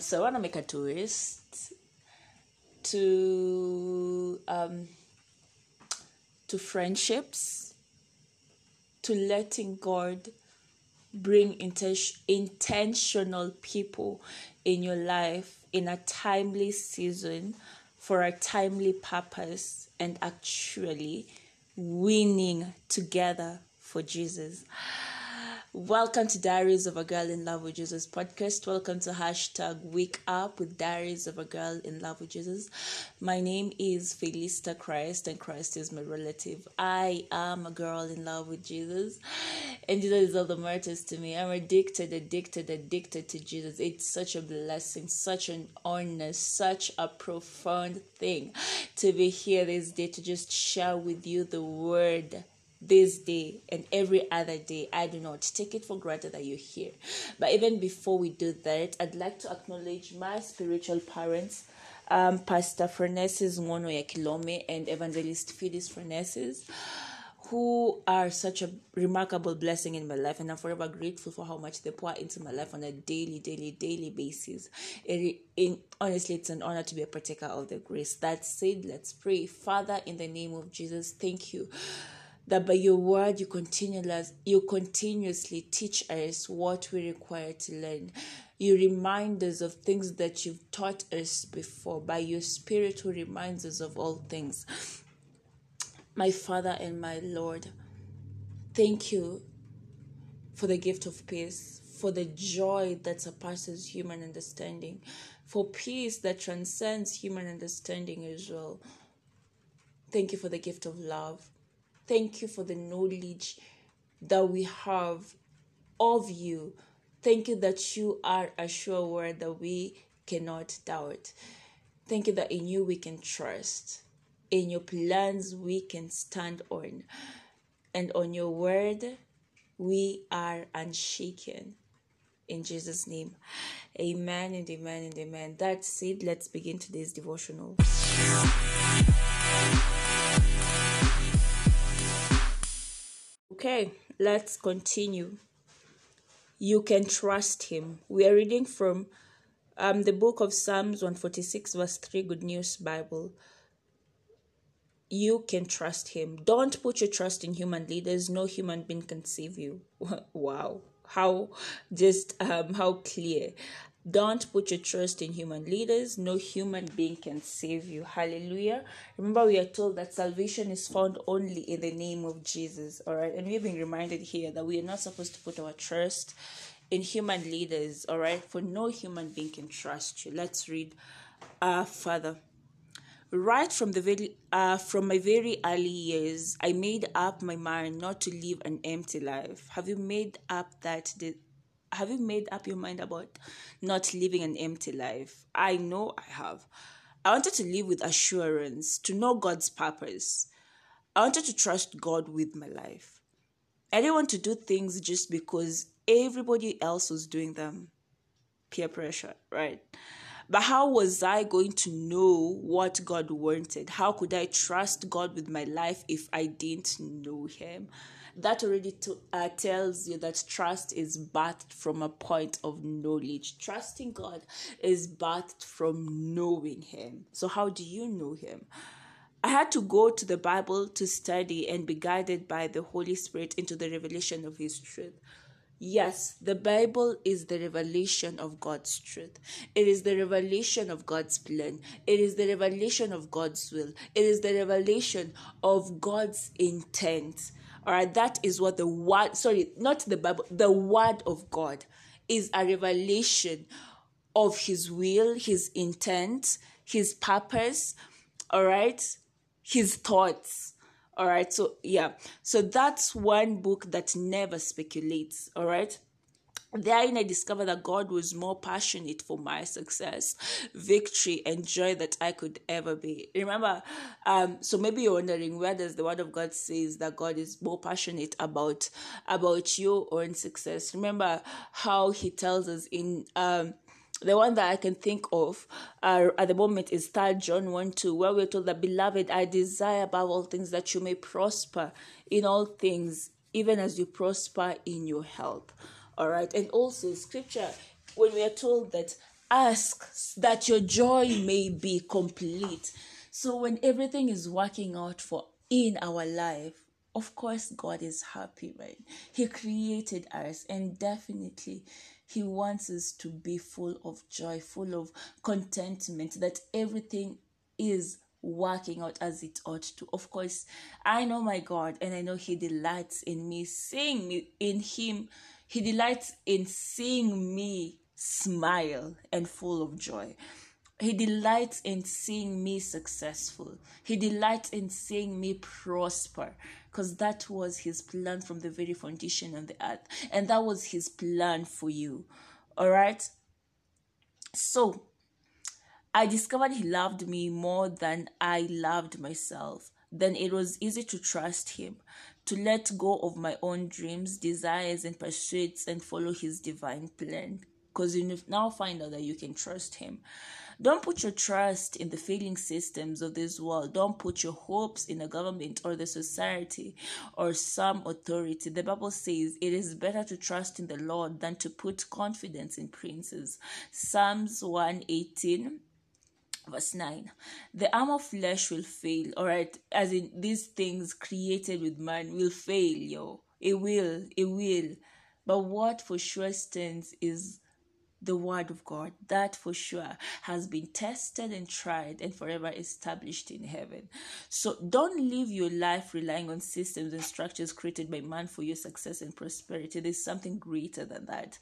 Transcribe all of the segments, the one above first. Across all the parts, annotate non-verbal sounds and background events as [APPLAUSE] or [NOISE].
So I want to make a twist to um, to friendships, to letting God bring inten- intentional people in your life in a timely season for a timely purpose and actually winning together for Jesus. Welcome to Diaries of a Girl in Love with Jesus podcast. Welcome to hashtag Wake Up with Diaries of a Girl in Love with Jesus. My name is Felista Christ, and Christ is my relative. I am a girl in love with Jesus, and Jesus is all the matters to me. I'm addicted, addicted, addicted to Jesus. It's such a blessing, such an honor, such a profound thing to be here this day to just share with you the word this day and every other day. I do not take it for granted that you're here. But even before we do that, I'd like to acknowledge my spiritual parents, um, Pastor Fernesis Ngono Yakilome and Evangelist Phyllis Fernesis, who are such a remarkable blessing in my life. And I'm forever grateful for how much they pour into my life on a daily, daily, daily basis. It, honestly, it's an honor to be a partaker of the grace. That said, let's pray. Father, in the name of Jesus, thank you that by your word you continuously you continuously teach us what we require to learn. You remind us of things that you've taught us before by your spirit who reminds us of all things. My Father and my Lord, thank you for the gift of peace, for the joy that surpasses human understanding, for peace that transcends human understanding as well. Thank you for the gift of love. Thank you for the knowledge that we have of you. Thank you that you are a sure word that we cannot doubt. Thank you that in you we can trust. In your plans we can stand on. And on your word we are unshaken. In Jesus' name. Amen and amen and amen. That's it. Let's begin today's devotional. Let's continue. You can trust him. We are reading from um, the book of Psalms 146, verse 3, Good News Bible. You can trust him. Don't put your trust in human leaders. No human being can save you. [LAUGHS] wow. How just um how clear. Don't put your trust in human leaders. No human being can save you. Hallelujah. Remember, we are told that salvation is found only in the name of Jesus. All right. And we've been reminded here that we are not supposed to put our trust in human leaders. All right. For no human being can trust you. Let's read our Father. Right from the very uh, from my very early years, I made up my mind not to live an empty life. Have you made up that the have you made up your mind about not living an empty life? I know I have. I wanted to live with assurance, to know God's purpose. I wanted to trust God with my life. I didn't want to do things just because everybody else was doing them. Peer pressure, right? But how was I going to know what God wanted? How could I trust God with my life if I didn't know Him? That already to, uh, tells you that trust is birthed from a point of knowledge. Trusting God is birthed from knowing Him. So, how do you know Him? I had to go to the Bible to study and be guided by the Holy Spirit into the revelation of His truth. Yes, the Bible is the revelation of God's truth. It is the revelation of God's plan. It is the revelation of God's will. It is the revelation of God's intent. All right, that is what the word, sorry, not the Bible, the word of God is a revelation of his will, his intent, his purpose, all right, his thoughts. All right, so yeah, so that's one book that never speculates. All right, Therein, I discovered that God was more passionate for my success, victory, and joy that I could ever be. Remember, um, so maybe you're wondering where does the Word of God says that God is more passionate about about your own success? Remember how He tells us in um, the one that I can think of uh, at the moment is Third John 1 2, where we're told that, Beloved, I desire above all things that you may prosper in all things, even as you prosper in your health. All right. And also, scripture, when we are told that ask that your joy may be complete. So when everything is working out for in our life, of course God is happy, right? He created us and definitely he wants us to be full of joy, full of contentment, that everything is working out as it ought to. Of course, I know my God and I know He delights in me, seeing me in Him. He delights in seeing me smile and full of joy. He delights in seeing me successful. He delights in seeing me prosper because that was his plan from the very foundation of the earth. And that was his plan for you. All right? So, I discovered he loved me more than I loved myself. Then it was easy to trust him, to let go of my own dreams, desires, and pursuits and follow his divine plan. Because you now find out that you can trust him. Don't put your trust in the failing systems of this world. Don't put your hopes in a government or the society or some authority. The Bible says it is better to trust in the Lord than to put confidence in princes. Psalms 118 verse 9 the arm of flesh will fail all right as in these things created with man will fail yo it will it will but what for sure stands is the word of God, that for sure has been tested and tried and forever established in heaven. So don't live your life relying on systems and structures created by man for your success and prosperity. There's something greater than that.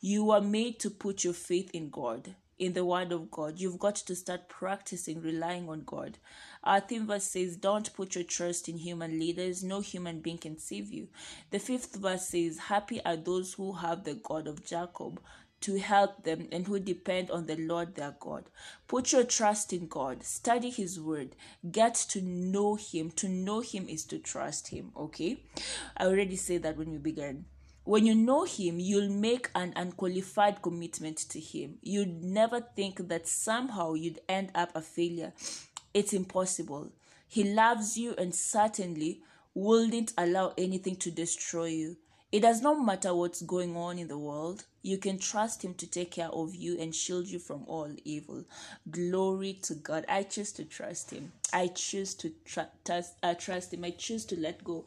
You are made to put your faith in God, in the word of God. You've got to start practicing relying on God. Our theme verse says, Don't put your trust in human leaders. No human being can save you. The fifth verse says, Happy are those who have the God of Jacob to help them and who depend on the Lord their God. Put your trust in God. Study His Word. Get to know Him. To know Him is to trust Him. Okay? I already said that when we began. When you know Him, you'll make an unqualified commitment to Him. You'd never think that somehow you'd end up a failure. It's impossible. He loves you and certainly wouldn't allow anything to destroy you. It does not matter what's going on in the world. You can trust Him to take care of you and shield you from all evil. Glory to God. I choose to trust Him. I choose to tr- trust, uh, trust Him. I choose to let go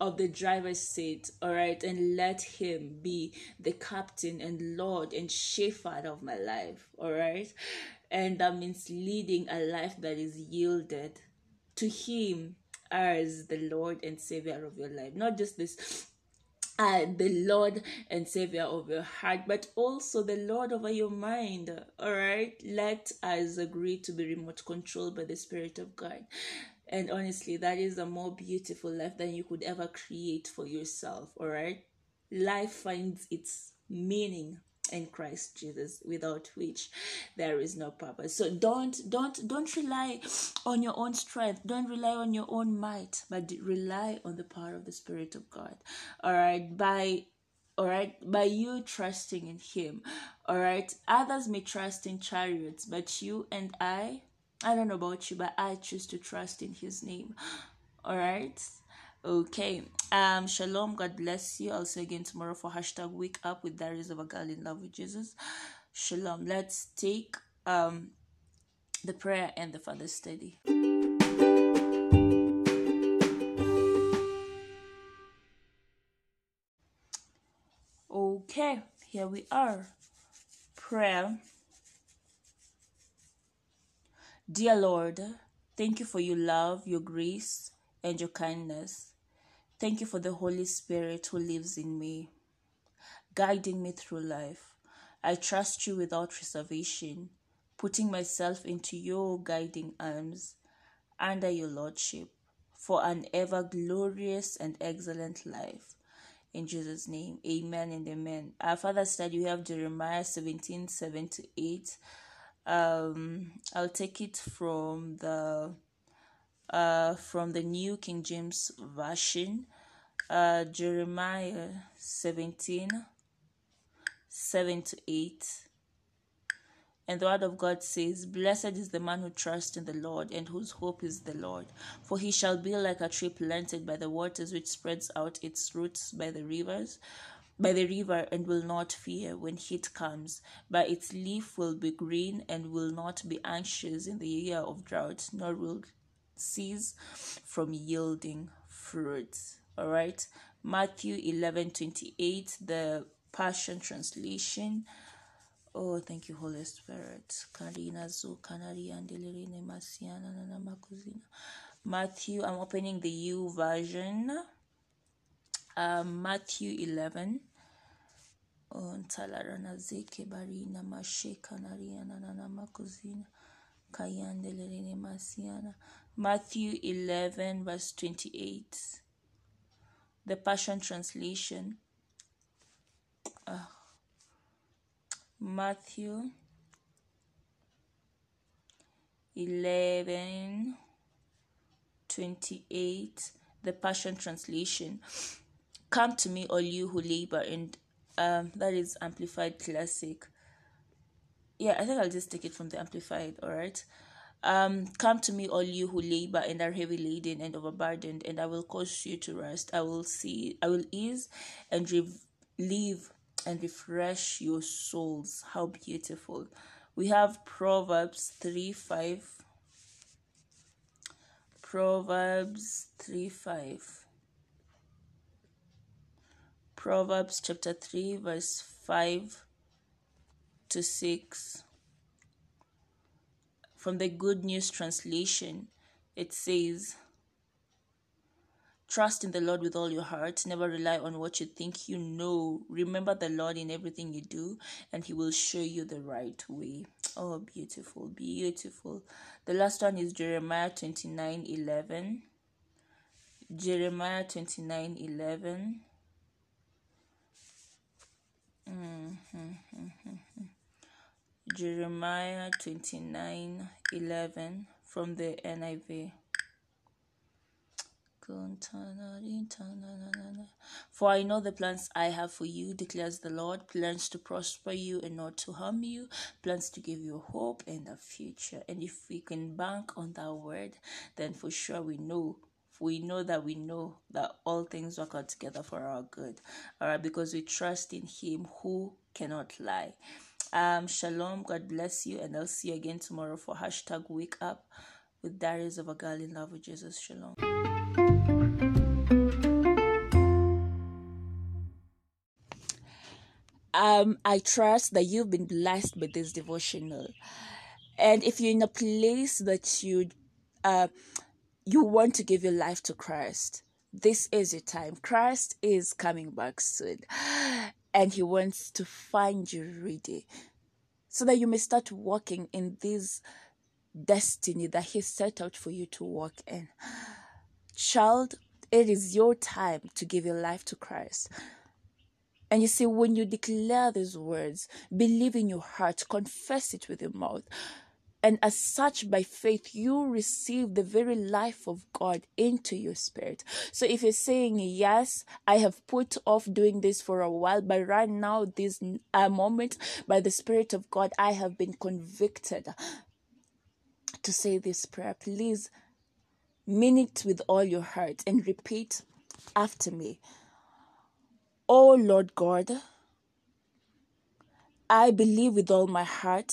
of the driver's seat, all right, and let Him be the captain and Lord and shepherd of my life, all right. And that means leading a life that is yielded to Him as the Lord and Savior of your life. Not just this uh, the Lord and Savior of your heart, but also the Lord over your mind. All right, let us agree to be remote controlled by the Spirit of God. And honestly, that is a more beautiful life than you could ever create for yourself. All right, life finds its meaning in Christ Jesus, without which there is no purpose. So don't don't don't rely on your own strength. Don't rely on your own might, but rely on the power of the Spirit of God. All right, by all right by you trusting in him all right others may trust in chariots but you and i i don't know about you but i choose to trust in his name all right Okay. Um, shalom. God bless you. I'll see you again tomorrow for hashtag wake up with Diaries of a Girl in Love with Jesus. Shalom. Let's take um the prayer and the Father study. Okay, here we are. Prayer. Dear Lord, thank you for your love, your grace, and your kindness. Thank you for the Holy Spirit who lives in me, guiding me through life. I trust you without reservation, putting myself into your guiding arms under your Lordship for an ever glorious and excellent life. In Jesus' name, amen and amen. Our Father said you have Jeremiah 17 7 to 8. Um, I'll take it from the uh, from the New King James Version, uh, Jeremiah 17 7 to 8. And the word of God says, Blessed is the man who trusts in the Lord and whose hope is the Lord. For he shall be like a tree planted by the waters, which spreads out its roots by the rivers, by the river and will not fear when heat comes. But its leaf will be green and will not be anxious in the year of drought, nor will cease from yielding fruit. All right. Matthew 11 28, the Passion Translation. Oh, thank you, Holy Spirit. Matthew, I'm opening the YouVersion. Um, Matthew 11. Oh, ntalarana zeke barina masheka nariana nana makuzina kayandelere masiana. Matthew 11 verse 28. The Passion Translation. Uh, Matthew 11 28 the passion translation. Come to me all you who labor and um that is amplified classic. Yeah i think i'll just take it from the amplified all right um come to me all you who labor and are heavy laden and overburdened and i will cause you to rest i will see i will ease and relieve and refresh your souls. How beautiful. We have Proverbs 3 5. Proverbs 3 5. Proverbs chapter 3, verse 5 to 6. From the Good News Translation, it says, Trust in the Lord with all your heart. Never rely on what you think you know. Remember the Lord in everything you do, and He will show you the right way. Oh, beautiful, beautiful. The last one is Jeremiah 29 11. Jeremiah 29 11. Mm-hmm. Jeremiah 29 11 from the NIV. For I know the plans I have for you, declares the Lord plans to prosper you and not to harm you, plans to give you hope and a future. And if we can bank on that word, then for sure we know we know that we know that all things work out together for our good. All right, because we trust in Him who cannot lie. Um, shalom, God bless you, and I'll see you again tomorrow for hashtag wake up with Diaries of a Girl in Love with Jesus. Shalom. Um, I trust that you've been blessed with this devotional. And if you're in a place that you uh, you want to give your life to Christ, this is your time. Christ is coming back soon. And he wants to find you ready so that you may start walking in this destiny that he set out for you to walk in. Child, it is your time to give your life to Christ. And you see, when you declare these words, believe in your heart, confess it with your mouth, and as such, by faith, you receive the very life of God into your spirit. So if you're saying, Yes, I have put off doing this for a while, but right now, this uh, moment, by the Spirit of God, I have been convicted to say this prayer. Please mean it with all your heart and repeat after me. Oh Lord God, I believe with all my heart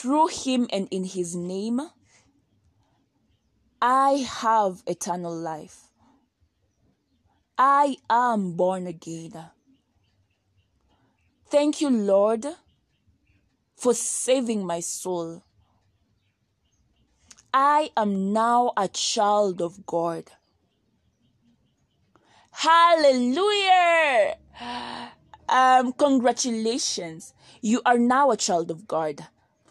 Through him and in his name, I have eternal life. I am born again. Thank you, Lord, for saving my soul. I am now a child of God. Hallelujah! Um, congratulations. You are now a child of God.